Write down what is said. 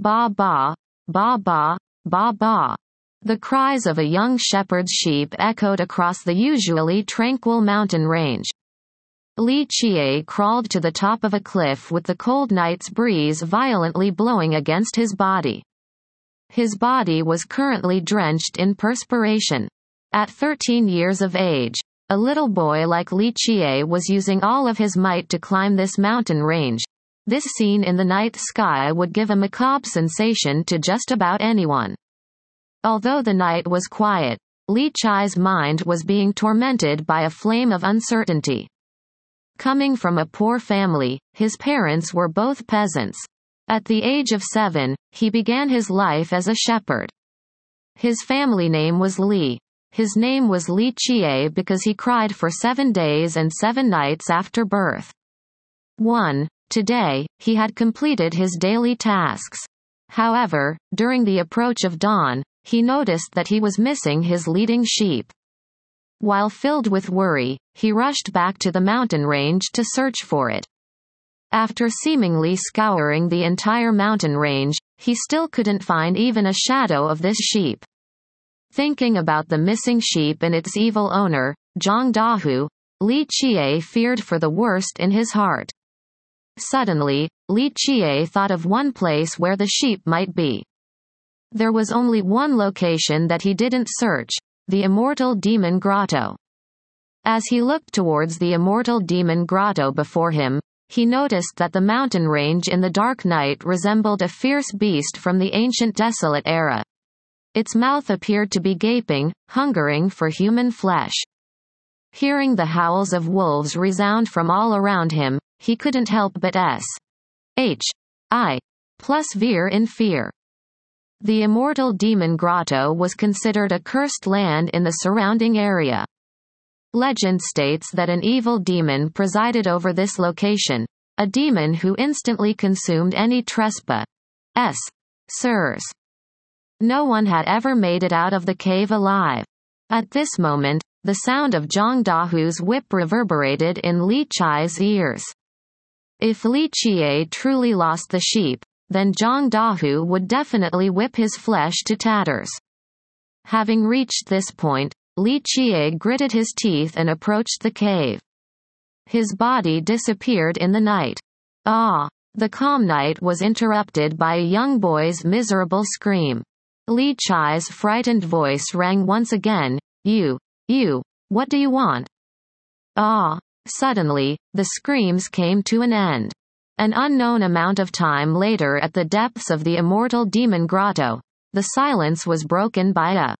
Ba ba, ba ba, ba ba. The cries of a young shepherd's sheep echoed across the usually tranquil mountain range. Li Qiye crawled to the top of a cliff with the cold night's breeze violently blowing against his body. His body was currently drenched in perspiration. At 13 years of age, a little boy like Li Qiye was using all of his might to climb this mountain range. This scene in the night sky would give a macabre sensation to just about anyone. Although the night was quiet, Li Qiye's mind was being tormented by a flame of uncertainty. Coming from a poor family, his parents were both peasants. At the age of seven, he began his life as a shepherd. His family name was Li. His name was Li Qiye because he cried for seven days and seven nights after birth. 1. Today, he had completed his daily tasks. However, during the approach of dawn, he noticed that he was missing his leading sheep. While filled with worry, he rushed back to the mountain range to search for it. After seemingly scouring the entire mountain range, he still couldn't find even a shadow of this sheep. Thinking about the missing sheep and its evil owner, Zhang Dahu, Li Qiye feared for the worst in his heart. Suddenly, Li Qiye thought of one place where the sheep might be. There was only one location that he didn't search, the immortal demon grotto. As he looked towards the immortal demon grotto before him, he noticed that the mountain range in the dark night resembled a fierce beast from the ancient desolate era. Its mouth appeared to be gaping, hungering for human flesh. Hearing the howls of wolves resound from all around him, he couldn't help but s. H. I. Plus veer in fear. The immortal demon grotto was considered a cursed land in the surrounding area. Legend states that an evil demon presided over this location, a demon who instantly consumed any trespass. S. Sirs. No one had ever made it out of the cave alive. At this moment, the sound of Zhang Dahu's whip reverberated in Li Qiye's ears. If Li Qiye truly lost the sheep, then Zhang Dahu would definitely whip his flesh to tatters. Having reached this point, Li Qiye gritted his teeth and approached the cave. His body disappeared in the night. Ah! The calm night was interrupted by a young boy's miserable scream. Li Qiye's frightened voice rang once again, You, you, what do you want? Ah! Suddenly, the screams came to an end. An unknown amount of time later at the depths of the immortal demon grotto, the silence was broken by a